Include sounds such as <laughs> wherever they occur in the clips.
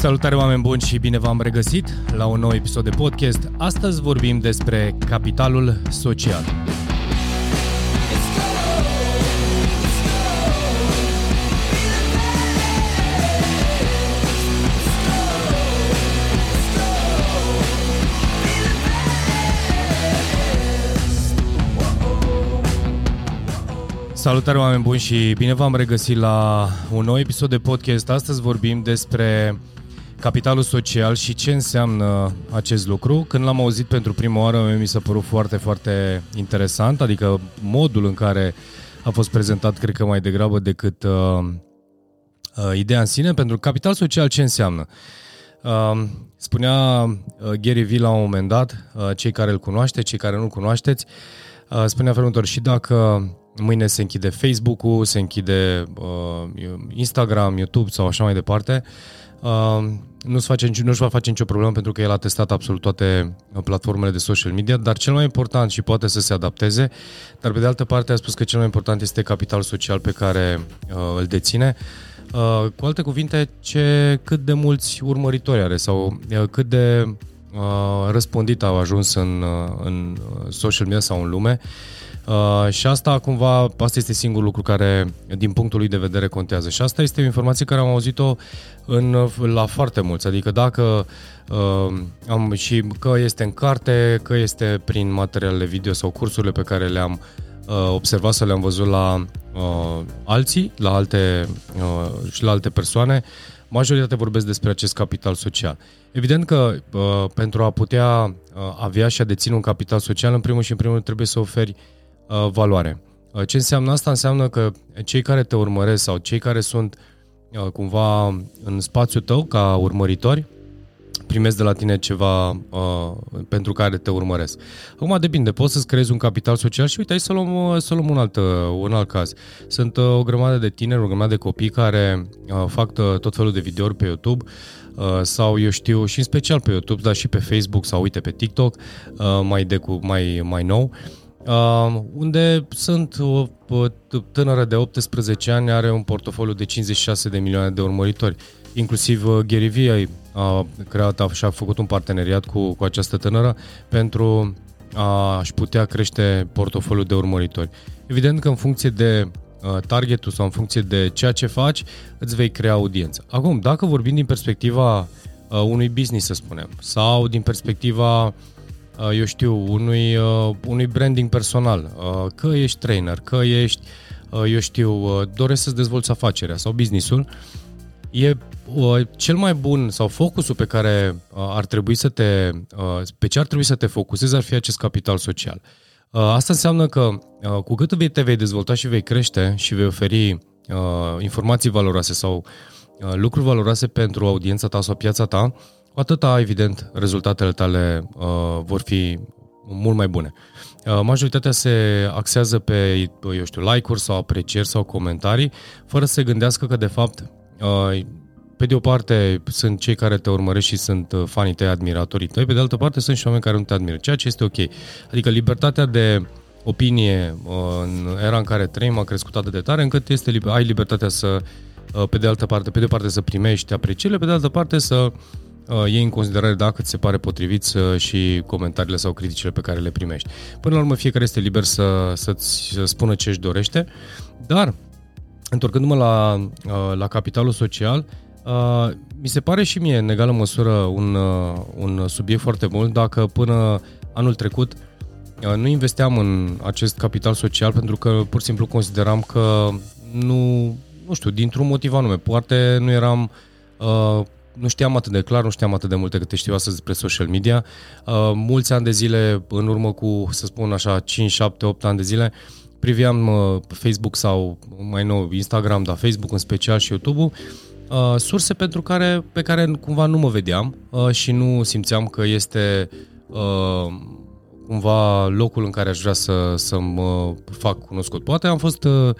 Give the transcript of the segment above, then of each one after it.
Salutare oameni buni și bine v-am regăsit la un nou episod de podcast. Astăzi vorbim despre capitalul social. Salutare oameni buni și bine v-am regăsit la un nou episod de podcast. Astăzi vorbim despre capitalul social și ce înseamnă acest lucru. Când l-am auzit pentru prima oară, mi s-a părut foarte, foarte interesant, adică modul în care a fost prezentat, cred că mai degrabă decât uh, uh, ideea în sine, pentru capital social ce înseamnă? Uh, spunea uh, Gary Vee la un moment dat, uh, cei care îl cunoaște, cei care nu-l cunoașteți, uh, spunea felul și dacă mâine se închide Facebook-ul, se închide uh, Instagram, YouTube sau așa mai departe, uh, nu-și, face, nu-și va face nicio problemă pentru că el a testat absolut toate uh, platformele de social media, dar cel mai important și poate să se adapteze, dar pe de altă parte a spus că cel mai important este capitalul social pe care uh, îl deține. Uh, cu alte cuvinte, ce, cât de mulți urmăritori are sau uh, cât de uh, răspândit au ajuns în, uh, în social media sau în lume. Uh, Uh, și asta cumva, asta este singurul lucru care, din punctul lui de vedere, contează. Și asta este o informație care am auzit-o în, la foarte mulți. Adică dacă uh, am și că este în carte, că este prin materialele video sau cursurile pe care le-am uh, observat să le-am văzut la uh, alții, la alte uh, și la alte persoane, majoritatea vorbesc despre acest capital social. Evident că uh, pentru a putea uh, avea și a deține un capital social, în primul și în primul rând trebuie să oferi uh, Uh, valoare. Uh, ce înseamnă asta? Înseamnă că cei care te urmăresc sau cei care sunt uh, cumva în spațiul tău ca urmăritori primesc de la tine ceva uh, pentru care te urmăresc. Acum depinde, poți să-ți creezi un capital social și uite, hai să luăm, să luăm un, alt, un alt caz. Sunt uh, o grămadă de tineri, o grămadă de copii care uh, fac tot felul de videouri pe YouTube uh, sau eu știu și în special pe YouTube, dar și pe Facebook sau uite pe TikTok uh, mai, de cu, mai, mai nou. Uh, Uh, unde sunt o, o tânără de 18 ani, are un portofoliu de 56 de milioane de urmăritori. Inclusiv uh, Gary Vee a creat și a făcut un parteneriat cu, cu această tânără pentru a-și putea crește portofoliul de urmăritori. Evident că în funcție de uh, targetul sau în funcție de ceea ce faci, îți vei crea audiență. Acum, dacă vorbim din perspectiva uh, unui business, să spunem, sau din perspectiva uh, Uh, eu știu, unui, uh, unui branding personal, uh, că ești trainer, că ești, eu știu, doresc să-ți dezvolți afacerea sau businessul, e cel mai bun sau focusul pe care ar trebui să te, pe ce ar trebui să te focusezi ar fi acest capital social. Asta înseamnă că cu cât te vei dezvolta și vei crește și vei oferi informații valoroase sau lucruri valoroase pentru audiența ta sau piața ta, cu atâta, evident, rezultatele tale uh, vor fi mult mai bune. Uh, majoritatea se axează pe, eu știu, like-uri sau aprecieri sau comentarii, fără să se gândească că, de fapt, uh, pe de o parte sunt cei care te urmăresc și sunt uh, fanii tăi, admiratorii tăi, pe de altă parte sunt și oameni care nu te admiră, ceea ce este ok. Adică libertatea de opinie uh, în era în care trăim a crescut atât de tare încât este, ai libertatea să, uh, pe de altă parte, pe de o parte să primești aprecierile, pe de altă parte să uh, iei în considerare dacă ți se pare potrivit să, și comentariile sau criticile pe care le primești. Până la urmă, fiecare este liber să, să-ți spună ce își dorește, dar, întorcându-mă la, uh, la capitalul social, uh, mi se pare și mie, în egală măsură, un, uh, un subiect foarte bun dacă până anul trecut uh, nu investeam în acest capital social pentru că pur și simplu consideram că nu, nu știu, dintr-un motiv anume, poate nu eram uh, nu știam atât de clar, nu știam atât de multe câte știu astăzi despre social media. Uh, mulți ani de zile, în urmă cu, să spun așa, 5, 7, 8 ani de zile, priveam uh, Facebook sau mai nou Instagram, dar Facebook în special și YouTube-ul, uh, surse pentru care, pe care cumva nu mă vedeam uh, și nu simțeam că este uh, cumva locul în care aș vrea să, să mă fac cunoscut. Poate am fost uh,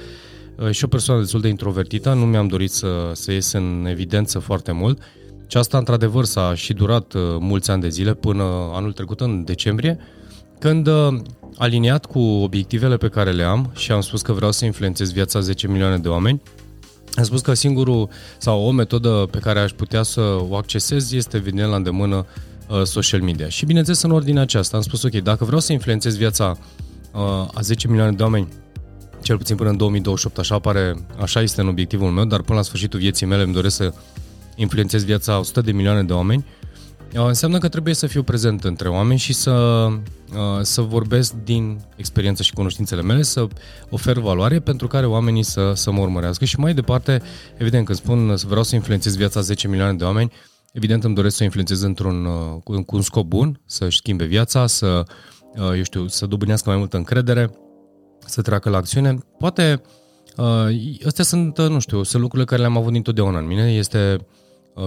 și o persoană destul de introvertită, nu mi-am dorit să, să ies în evidență foarte mult și asta, într-adevăr, s-a și durat uh, mulți ani de zile, până anul trecut, în decembrie, când uh, aliniat cu obiectivele pe care le am și am spus că vreau să influențez viața 10 milioane de oameni, Am spus că singurul sau o metodă pe care aș putea să o accesez este evident la îndemână uh, social media. Și bineînțeles în ordinea aceasta am spus ok, dacă vreau să influențez viața uh, a 10 milioane de oameni cel puțin până în 2028, așa apare, așa este în obiectivul meu, dar până la sfârșitul vieții mele îmi doresc să influențez viața a 100 de milioane de oameni, uh, înseamnă că trebuie să fiu prezent între oameni și să, uh, să vorbesc din experiența și cunoștințele mele, să ofer valoare pentru care oamenii să, să mă urmărească. Și mai departe, evident, când spun să vreau să influențez viața a 10 milioane de oameni, evident îmi doresc să o influențez într-un, uh, cu un scop bun, să-și schimbe viața, să, eu știu, să dobânească mai multă încredere, să treacă la acțiune. Poate uh, astea sunt, uh, nu știu, sunt lucrurile care le-am avut întotdeauna în mine. Este uh,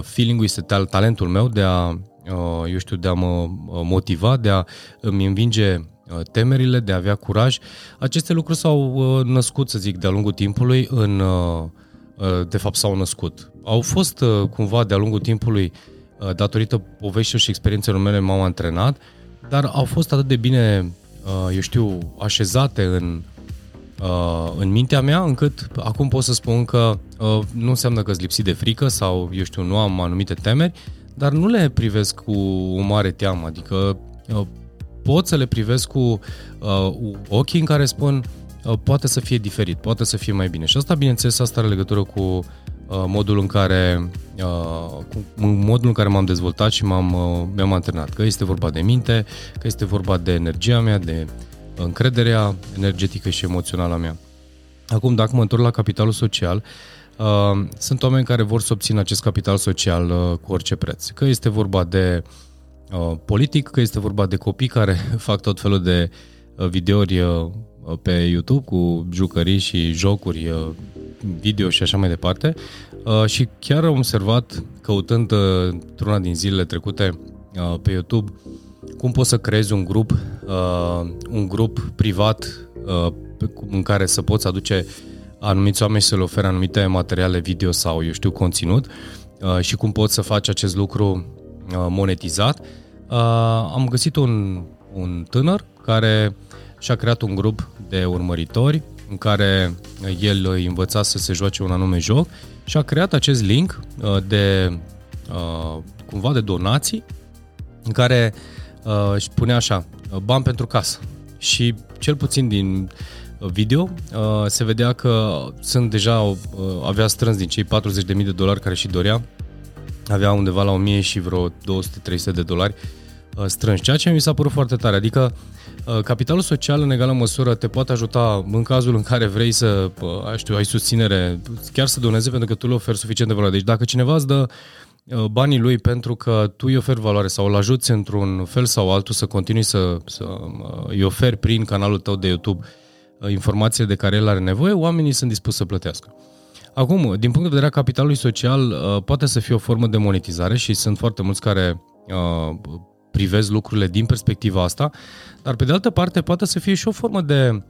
feeling-ul, este talentul meu de a, uh, eu știu, de a mă motiva, de a îmi învinge uh, temerile, de a avea curaj. Aceste lucruri s-au uh, născut, să zic, de-a lungul timpului în... Uh, uh, de fapt s-au născut. Au fost uh, cumva de-a lungul timpului, uh, datorită poveștilor și experiențelor mele, m-au antrenat, dar au fost atât de bine, eu știu, așezate în uh, în mintea mea, încât acum pot să spun că uh, nu înseamnă că-s lipsit de frică sau, eu știu, nu am anumite temeri, dar nu le privesc cu o mare teamă, adică uh, pot să le privesc cu uh, ochii în care spun uh, poate să fie diferit, poate să fie mai bine. Și asta, bineînțeles, asta are legătură cu uh, modul în care uh, cu modul în care m-am dezvoltat și m-am, uh, mi-am antrenat. Că este vorba de minte, că este vorba de energia mea, de încrederea energetică și emoțională a mea. Acum, dacă mă întorc la capitalul social, uh, sunt oameni care vor să obțină acest capital social uh, cu orice preț. Că este vorba de uh, politic, că este vorba de copii care <laughs> fac tot felul de uh, videouri uh, pe YouTube cu jucării și jocuri uh, video și așa mai departe. Uh, și chiar am observat, căutând uh, într-una din zilele trecute uh, pe YouTube, cum poți să creezi un grup, uh, un grup privat uh, în care să poți aduce anumiți oameni și să le ofere anumite materiale video sau, eu știu, conținut uh, și cum poți să faci acest lucru uh, monetizat. Uh, am găsit un, un tânăr care și-a creat un grup de urmăritori în care el îi învăța să se joace un anume joc și a creat acest link uh, de uh, cumva de donații în care uh, și punea așa, uh, bani pentru casă. Și cel puțin din uh, video uh, se vedea că sunt deja, uh, avea strâns din cei 40.000 de dolari care și dorea, avea undeva la 1000 și vreo 200-300 de dolari uh, strânși, ceea ce mi s-a părut foarte tare. Adică uh, capitalul social în egală măsură te poate ajuta în cazul în care vrei să, uh, știu, ai susținere, chiar să doneze pentru că tu le oferi suficient de valoare. Deci dacă cineva îți dă Uh, banii lui pentru că tu îi oferi valoare sau îl ajuți într-un fel sau altul să continui să, să uh, îi oferi prin canalul tău de YouTube uh, informațiile de care el are nevoie, oamenii sunt dispuși să plătească. Acum, din punct de vedere a capitalului social, poate să fie o formă de monetizare și sunt foarte mulți care privesc lucrurile din perspectiva asta, dar pe de altă parte poate să fie și o formă de,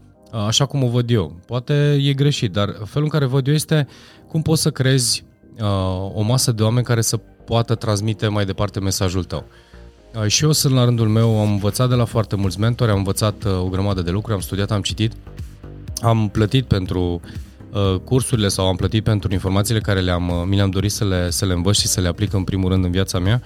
așa cum o văd eu, poate e greșit, dar felul în care văd eu este cum poți să crezi uh, o masă de oameni care să poată transmite mai departe mesajul tău. Uh, și eu sunt la rândul meu, am învățat de la foarte mulți mentori, am învățat uh, o grămadă de lucruri, am studiat, am citit, am plătit pentru uh, cursurile sau am plătit pentru informațiile care le-am, uh, mi le-am dorit să le, să le învăț și să le aplic în primul rând în viața mea.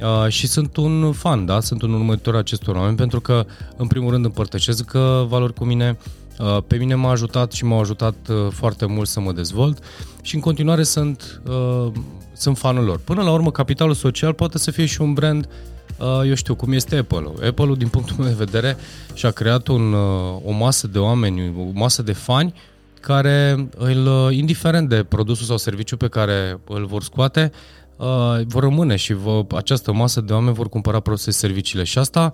Uh, și sunt un fan, da? Sunt un următor acestor oameni pentru că, în primul rând, împărtășesc uh, valori cu mine, Uh, pe mine m-a ajutat și m-a ajutat uh, foarte mult să mă dezvolt și în continuare sunt, uh, sunt fanul lor. Până la urmă, capitalul social poate să fie și un brand, eu știu cum este Apple-ul. Apple-ul, din punctul meu de vedere, și-a creat un, o masă de oameni, o masă de fani care, îl, indiferent de produsul sau serviciu pe care îl vor scoate, vor rămâne și vă, această masă de oameni vor cumpăra produse și serviciile. Și asta,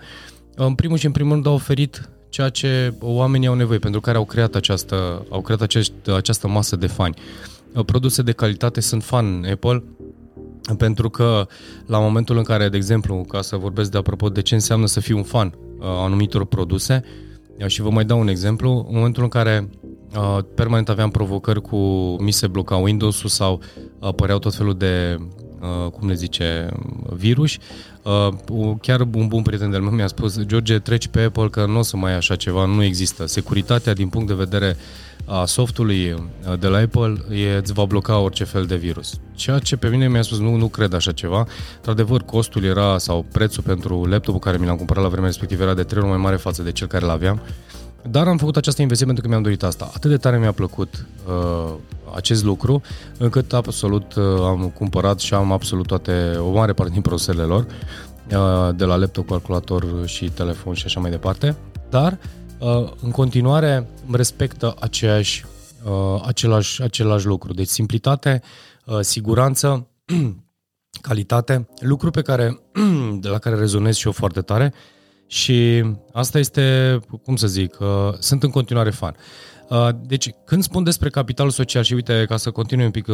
în primul și în primul rând, a oferit ceea ce oamenii au nevoie, pentru care au creat această, au creat acești, această masă de fani. Produse de calitate sunt fan Apple, pentru că la momentul în care, de exemplu, ca să vorbesc de apropo de ce înseamnă să fii un fan a anumitor produse, și vă mai dau un exemplu, în momentul în care uh, permanent aveam provocări cu mi se bloca Windows-ul sau apăreau tot felul de Uh, cum le zice, virus. Uh, chiar un bun prieten de-al meu mi-a spus, George, treci pe Apple că nu o să mai ai așa ceva, nu există. Securitatea din punct de vedere a softului uh, de la Apple e, îți va bloca orice fel de virus. Ceea ce pe mine mi-a spus, nu, nu cred așa ceva. Într-adevăr, costul era, sau prețul pentru laptopul care mi l-am cumpărat la vremea respectivă era de trei ori mai mare față de cel care l-aveam. Dar am făcut această investiție pentru că mi-am dorit asta. Atât de tare mi-a plăcut uh, acest lucru, încât absolut uh, am cumpărat și am absolut toate, o mare parte din produsele lor, uh, de la laptop, calculator și telefon și așa mai departe. Dar Uh, în continuare îmi respectă aceeași, uh, același, același lucru. Deci simplitate, uh, siguranță, <clears throat> calitate, lucru pe care, <clears throat> de la care rezonez și eu foarte tare și asta este, cum să zic, sunt în continuare fan. Deci, când spun despre capitalul social și uite, ca să continui un pic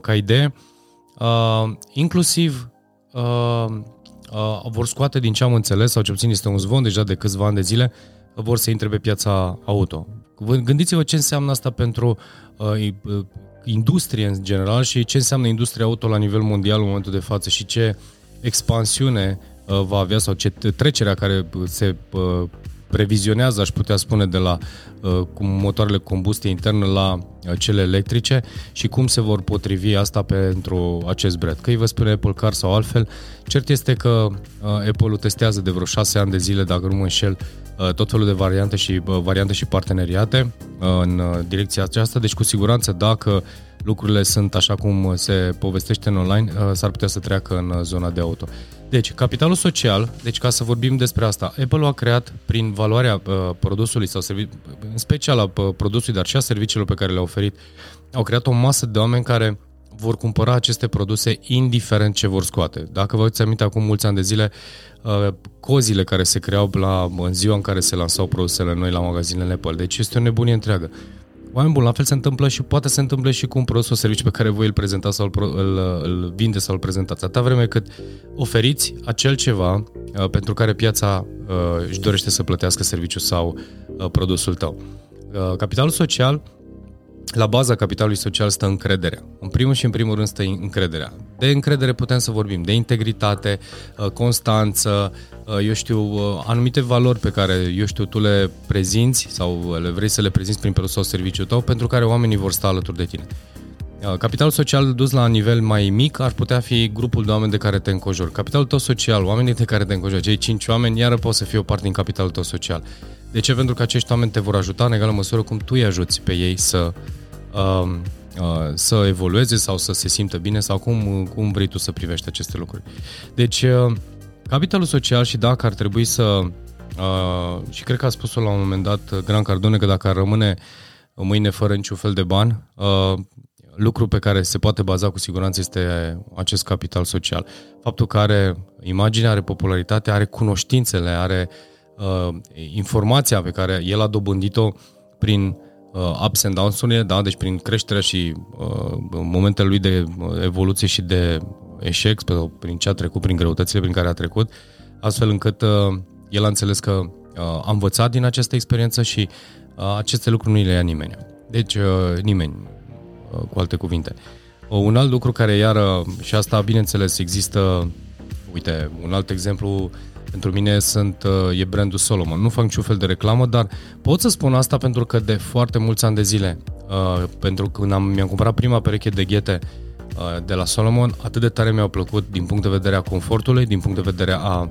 ca idee, inclusiv vor scoate din ce am înțeles, sau ce puțin este un zvon deja de câțiva ani de zile, vor să intre pe piața auto. Gândiți-vă ce înseamnă asta pentru uh, uh, industrie în general și ce înseamnă industria auto la nivel mondial în momentul de față și ce expansiune uh, va avea sau ce trecerea care se uh, previzionează, aș putea spune, de la uh, motoarele combustie internă la uh, cele electrice și cum se vor potrivi asta pentru acest brand. Că îi vă spune Apple Car sau altfel, cert este că uh, Apple-ul testează de vreo șase ani de zile, dacă nu mă înșel, uh, tot felul de variante și, uh, variante și parteneriate uh, în uh, direcția aceasta, deci cu siguranță dacă lucrurile sunt așa cum se povestește în online, uh, s-ar putea să treacă în uh, zona de auto. Deci, capitalul social, deci ca să vorbim despre asta, Apple a creat prin valoarea uh, produsului sau servi- în special a uh, produsului, dar și a serviciilor pe care le-a oferit, au creat o masă de oameni care vor cumpăra aceste produse indiferent ce vor scoate. Dacă vă uiți aminte acum mulți ani de zile, uh, cozile care se creau la, în ziua în care se lansau produsele noi la magazinele Apple. Deci este o nebunie întreagă. Oameni buni, la fel se întâmplă și poate se întâmplă și cu un produs sau serviciu pe care voi îl prezentați sau îl, îl, îl vinde sau îl prezentați. Atâta vreme cât oferiți acel ceva uh, pentru care piața uh, își dorește să plătească serviciul sau uh, produsul tău. Uh, capitalul social la baza capitalului social stă încrederea. În primul și în primul rând stă încrederea. De încredere putem să vorbim, de integritate, uh, constanță, uh, eu știu, uh, anumite valori pe care, eu știu, tu le prezinți sau le vrei să le prezinți prin produs sau serviciul tău pentru care oamenii vor sta alături de tine. Capitalul social dus la nivel mai mic ar putea fi grupul de oameni de care te încojori. Capitalul tău social, oamenii de care te încojori, cei cinci oameni, iară pot să fie o parte din capitalul tău social. De ce? Pentru că acești oameni te vor ajuta în egală măsură cum tu îi ajuți pe ei să uh, uh, să evolueze sau să se simtă bine sau cum, cum vrei tu să privești aceste lucruri. Deci, uh, capitalul social și dacă ar trebui să, uh, și cred că a spus-o la un moment dat Gran Cardone, că dacă ar rămâne mâine fără niciun fel de bani, uh, lucru pe care se poate baza cu siguranță este acest capital social. Faptul că are imagine, are popularitate, are cunoștințele, are uh, informația pe care el a dobândit-o prin uh, ups and downs-urile, da? deci prin creșterea și uh, momentele lui de uh, evoluție și de eșec, prin ce a trecut, prin greutățile prin care a trecut, astfel încât uh, el a înțeles că uh, a învățat din această experiență și uh, aceste lucruri nu le ia nimeni. Deci uh, nimeni, uh, cu alte cuvinte. Uh, un alt lucru care iară, și asta bineînțeles există, uite, un alt exemplu pentru mine sunt, uh, e brandul Solomon. Nu fac niciun fel de reclamă, dar pot să spun asta pentru că de foarte mulți ani de zile, uh, pentru că când am, mi-am cumpărat prima pereche de ghete uh, de la Solomon, atât de tare mi-au plăcut din punct de vedere a confortului, din punct de vedere a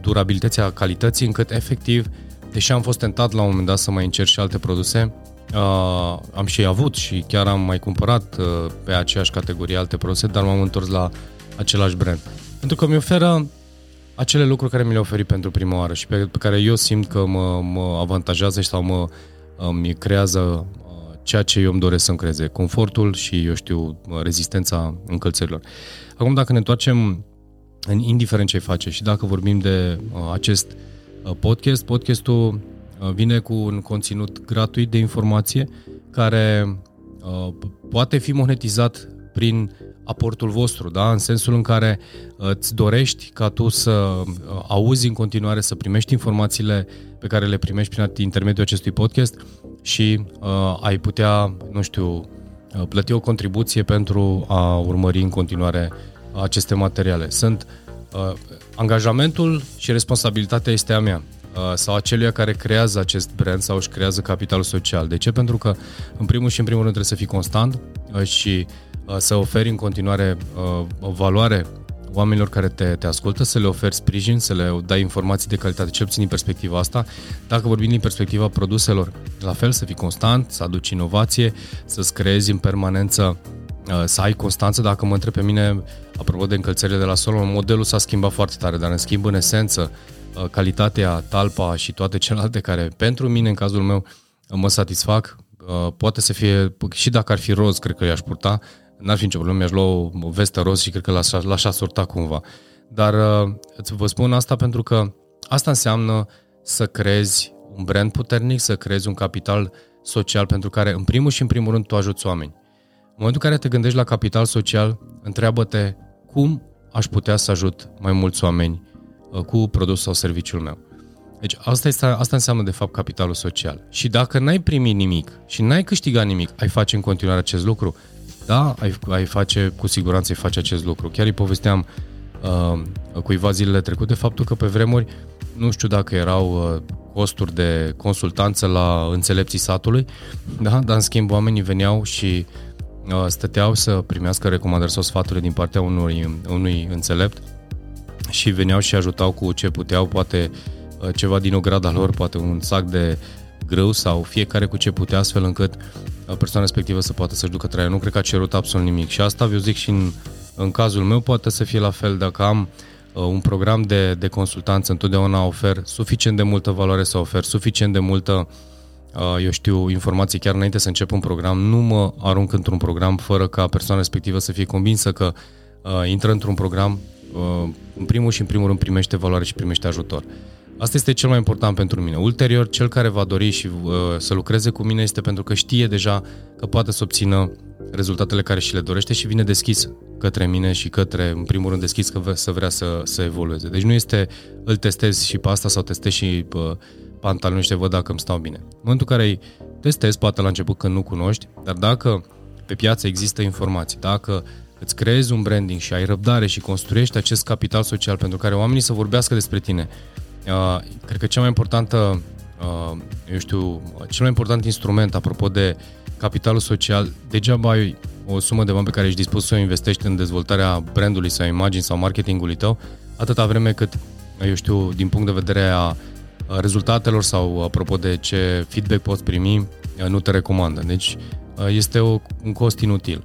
durabilității, a calității, încât efectiv, deși am fost tentat la un moment dat să mai încerc și alte produse, Uh, am și avut și chiar am mai cumpărat uh, pe aceeași categorie alte produse, dar m-am întors la același brand. Pentru că mi oferă acele lucruri care mi le-a oferit pentru prima oară și pe, pe care eu simt că mă, mă avantajează sau mă îmi creează uh, ceea ce eu îmi doresc să-mi creeze, confortul și, eu știu, rezistența încălțărilor. Acum, dacă ne întoarcem în indiferent ce face și dacă vorbim de uh, acest uh, podcast, podcastul uh, vine cu un conținut gratuit de informație care uh, poate fi monetizat prin aportul vostru, da? în sensul în care uh, îți dorești ca tu să uh, auzi în continuare, să primești informațiile pe care le primești prin intermediul acestui podcast și uh, ai putea, nu știu, uh, plăti o contribuție pentru a urmări în continuare aceste materiale. Sunt uh, angajamentul și responsabilitatea este a mea. Sau aceluia care creează acest brand sau își creează capitalul social. De ce? Pentru că, în primul și în primul rând, trebuie să fii constant și să oferi în continuare o valoare oamenilor care te, te ascultă, să le oferi sprijin, să le dai informații de calitate, cel puțin din perspectiva asta. Dacă vorbim din perspectiva produselor, la fel, să fii constant, să aduci inovație, să-ți creezi în permanență uh, să ai constanță, dacă mă întreb pe mine, apropo de încălțările de la sol, modelul s-a schimbat foarte tare, dar în schimb, în esență, uh, calitatea, talpa și toate celelalte care, pentru mine, în cazul meu, mă satisfac, uh, poate să fie, și dacă ar fi roz, cred că i-aș purta, n-ar fi nicio problemă, mi-aș lua o, o vestă roz și cred că l-aș, l-aș asorta cumva. Dar uh, vă spun asta pentru că asta înseamnă să crezi un brand puternic, să creezi un capital social pentru care, în primul și în primul rând, tu ajuți oameni. În momentul în care te gândești la capital social, întreabă-te cum aș putea să ajut mai mulți oameni uh, cu produs sau serviciul meu. Deci asta, este, asta înseamnă de fapt capitalul social. Și dacă n-ai primit nimic și n-ai câștigat nimic, ai face în continuare acest lucru, da, ai, ai face, cu siguranță ai face acest lucru. Chiar îi povesteam uh, cuiva zilele trecute faptul că pe vremuri, nu știu dacă erau uh, costuri de consultanță la înțelepții satului, da, dar în schimb oamenii veneau și uh, stăteau să primească recomandări sau sfaturi din partea unui, unui înțelept și veneau și ajutau cu ce puteau, poate uh, ceva din ograda lor, poate un sac de grâu sau fiecare cu ce putea, astfel încât persoana respectivă să poată să-și ducă traiul. Nu cred că a cerut absolut nimic. Și asta, eu zic și în, în cazul meu, poate să fie la fel. Dacă am uh, un program de, de consultanță, întotdeauna ofer suficient de multă valoare să ofer suficient de multă uh, eu știu, informații chiar înainte să încep un program, nu mă arunc într-un program fără ca persoana respectivă să fie convinsă că uh, intră într-un program, uh, în primul și în primul rând primește valoare și primește ajutor. Asta este cel mai important pentru mine. Ulterior, cel care va dori și uh, să lucreze cu mine este pentru că știe deja că poate să obțină rezultatele care și le dorește și vine deschis către mine și către, în primul rând, deschis că să vrea să, să evolueze. Deci nu este îl testez și pe asta sau testez și uh, pantaloni și te văd dacă îmi stau bine. În momentul în care îi testezi, poate la început când nu cunoști, dar dacă pe piață există informații, dacă îți creezi un branding și ai răbdare și construiești acest capital social pentru care oamenii să vorbească despre tine, Uh, cred că cea mai importantă, uh, eu știu, cel mai important instrument, apropo de capitalul social, degeaba ai o sumă de bani pe care ești dispus să o investești în dezvoltarea brandului sau imagini sau marketingului tău, atâta vreme cât, eu știu, din punct de vedere a rezultatelor sau apropo de ce feedback poți primi, nu te recomandă. Deci este o, un cost inutil.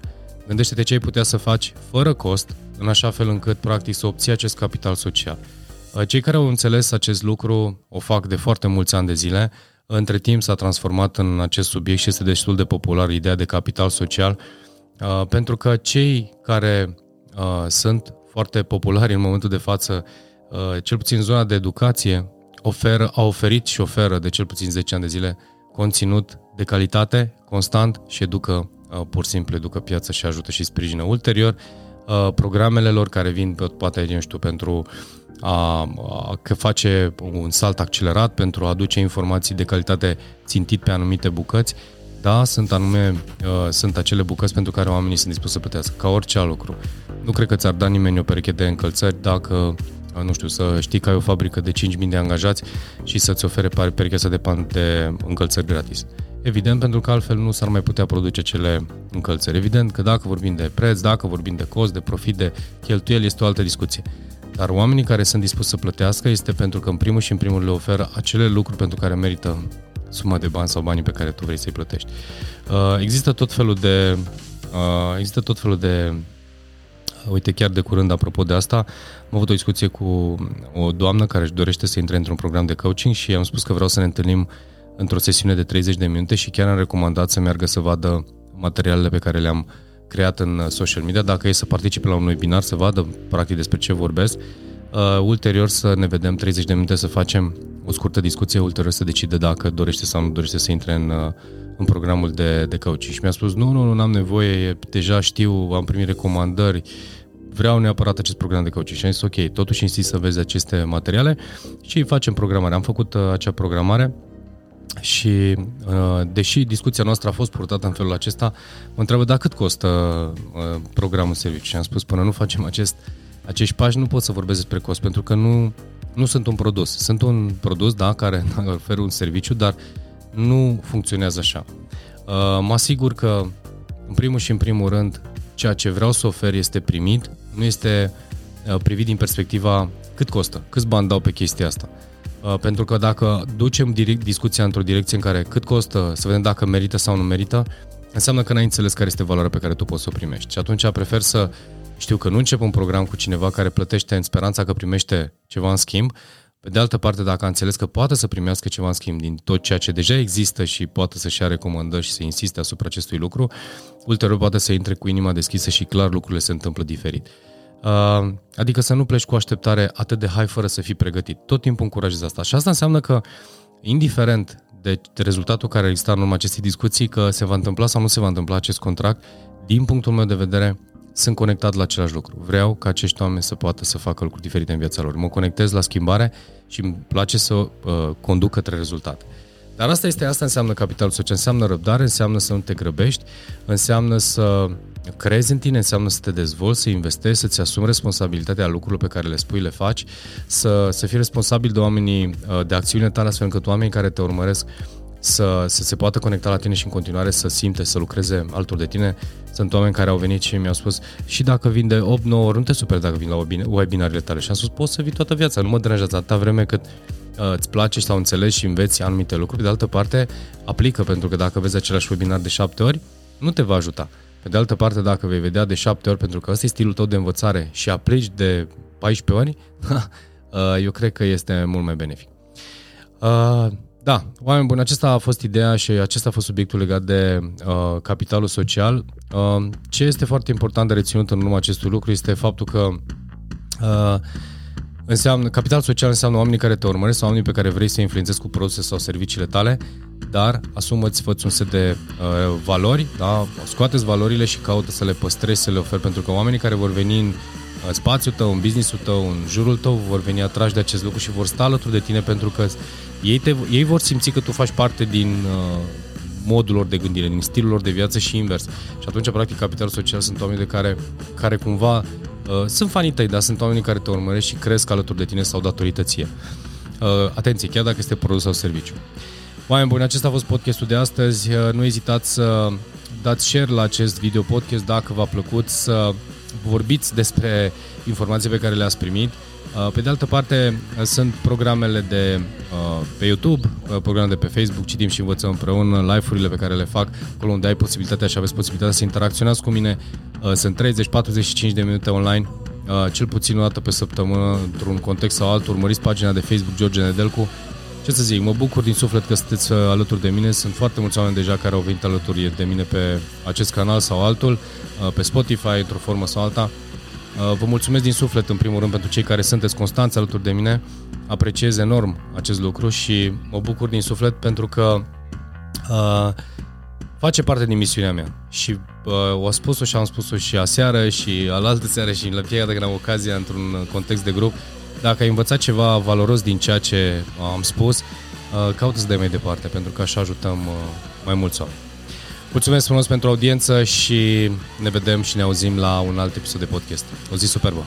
Gândește-te ce ai putea să faci fără cost, în așa fel încât, practic, să obții acest capital social. Uh, cei care au înțeles acest lucru o fac de foarte mulți ani de zile. Între timp s-a transformat în acest subiect și este destul de popular ideea de capital social, uh, pentru că cei care uh, sunt foarte populari în momentul de față, cel puțin în zona de educație, oferă, au oferit și oferă de cel puțin 10 ani de zile conținut de calitate, constant și educă, pur și simplu educă piața și ajută și sprijină. Ulterior, programele lor care vin, poate, nu știu, pentru a, a face un salt accelerat pentru a aduce informații de calitate țintit pe anumite bucăți, da, sunt anume, uh, sunt acele bucăți pentru care oamenii sunt dispuși să plătească, ca orice alt lucru. Nu cred că ți-ar da nimeni o pereche de încălțări dacă, uh, nu știu, să știi că ai o fabrică de 5.000 de angajați și să-ți ofere perechea de, pan de încălțări gratis. Evident, pentru că altfel nu s-ar mai putea produce cele încălțări. Evident că dacă vorbim de preț, dacă vorbim de cost, de profit, de cheltuieli, este o altă discuție. Dar oamenii care sunt dispuși să plătească este pentru că în primul și în primul le oferă acele lucruri pentru care merită suma de bani sau banii pe care tu vrei să-i plătești. Uh, există tot felul de uh, există tot felul de uh, Uite, chiar de curând, apropo de asta, am avut o discuție cu o doamnă care își dorește să intre într-un program de coaching și am spus că vreau să ne întâlnim într-o sesiune de 30 de minute și chiar am recomandat să meargă să vadă materialele pe care le-am uh, creat în uh, social media, dacă e să participe la un webinar, să vadă practic despre ce vorbesc, uh, ulterior să ne vedem 30 de minute să facem o scurtă discuție, ulterior să decide dacă dorește sau nu dorește să intre în, uh, în programul de, de coaching. Și mi-a spus, nu, nu, nu am nevoie, deja știu, am primit recomandări, vreau neapărat acest program de coaching. Și am zis, ok, totuși insist să vezi aceste materiale și facem programare. Am făcut uh, acea programare și uh, deși discuția noastră a fost purtată în felul acesta, mă întreabă dacă cât costă uh, programul serviciu. Și am spus, până nu facem acest, acești pași, nu pot să vorbesc despre cost, pentru că nu, nu sunt un produs. Sunt un produs, da, care <laughs> oferă un serviciu, dar nu funcționează așa. Uh, mă asigur că, în primul și în primul rând, ceea ce vreau să ofer este primit, nu este uh, privit din perspectiva cât costă, câți bani dau pe chestia asta. Uh, pentru că dacă ducem direct discuția într-o direcție în care cât costă, să vedem dacă merită sau nu merită, înseamnă că n-ai înțeles care este valoarea pe care tu poți să o primești. Și atunci prefer să știu că nu încep un program cu cineva care plătește în speranța că primește ceva în schimb. Pe de altă parte, dacă a înțeles că poate să primească ceva în schimb din tot ceea ce deja există și poate să-și ia recomandări și să insiste asupra acestui lucru, ulterior poate să intre cu inima deschisă și clar lucrurile se întâmplă diferit. Uh, adică să nu pleci cu așteptare atât de hai fără să fii pregătit. Tot timpul încurajez asta. Și asta înseamnă că, indiferent de rezultatul care există în urma acestei discuții, că se va întâmpla sau nu se va întâmpla acest contract, din punctul meu de vedere, sunt conectat la același lucru. Vreau ca acești oameni să poată să facă lucruri diferite în viața lor. Mă conectez la schimbare și îmi place să uh, conduc către rezultate. Dar asta este, asta înseamnă capitalul social, înseamnă răbdare, înseamnă să nu te grăbești, înseamnă să crezi în tine, înseamnă să te dezvolți, să investești, să-ți asumi responsabilitatea lucrurilor pe care le spui, le faci, să, să fii responsabil de oamenii, uh, de acțiunile tale, astfel încât oamenii care te urmăresc să, să se poată conecta la tine și în continuare să simte, să lucreze alături de tine. Sunt oameni care au venit și mi-au spus și dacă vin de 8-9 ori, nu te super dacă vin la webinarele tale. Și am spus, poți să vii toată viața, nu mă deranjează atâta vreme cât uh, îți place sau înțelegi și înveți anumite lucruri. Pe de altă parte, aplică, pentru că dacă vezi același webinar de 7 ori, nu te va ajuta. Pe de altă parte, dacă vei vedea de 7 ori, pentru că ăsta e stilul tău de învățare și aplici de 14 ori, <laughs> uh, eu cred că este mult mai benefic. Uh, da, oameni buni, acesta a fost ideea și acesta a fost subiectul legat de uh, capitalul social. Uh, ce este foarte important de reținut în urma acestui lucru este faptul că uh, înseamnă, capital social înseamnă oamenii care te urmăresc sau oamenii pe care vrei să influențezi cu produse sau serviciile tale, dar asumă-ți, fă un set de uh, valori, da? scoateți valorile și caută să le păstrezi, să le oferi, pentru că oamenii care vor veni în uh, spațiul tău, în businessul tău, în jurul tău, vor veni atrași de acest lucru și vor sta alături de tine pentru că ei, te, ei vor simți că tu faci parte din uh, modul lor de gândire, din stilul lor de viață și invers. Și atunci, practic, capitalul social sunt oameni de care, care cumva uh, sunt fanii tăi, dar sunt oamenii care te urmăresc și cresc alături de tine sau datorită ție. Uh, atenție, chiar dacă este produs sau serviciu. Oameni buni, acesta a fost podcastul de astăzi. Uh, nu ezitați să dați share la acest video podcast dacă v-a plăcut, să vorbiți despre informații pe care le-ați primit Uh, pe de altă parte, uh, sunt programele de uh, pe YouTube, programele de pe Facebook, citim și învățăm împreună, live-urile pe care le fac, acolo unde ai posibilitatea și aveți posibilitatea să interacționați cu mine. Sunt 30-45 de minute online, cel puțin o dată pe săptămână, într-un context sau altul. Urmăriți pagina de Facebook George Nedelcu. Ce să zic, mă bucur din suflet că sunteți alături de mine. Sunt foarte mulți oameni deja care au venit alături de mine pe acest canal sau altul, pe Spotify, într-o formă sau alta. Uh, vă mulțumesc din suflet, în primul rând, pentru cei care sunteți constanți alături de mine. Apreciez enorm acest lucru și mă bucur din suflet pentru că uh, face parte din misiunea mea. Și uh, o spus-o și am spus-o și aseară și alaltă seară și la fiecare când am ocazia într-un context de grup. Dacă ai învățat ceva valoros din ceea ce am spus, uh, caută să dai mai departe, pentru că așa ajutăm uh, mai mulți oameni. Mulțumesc frumos pentru audiență și ne vedem și ne auzim la un alt episod de podcast. O zi superbă!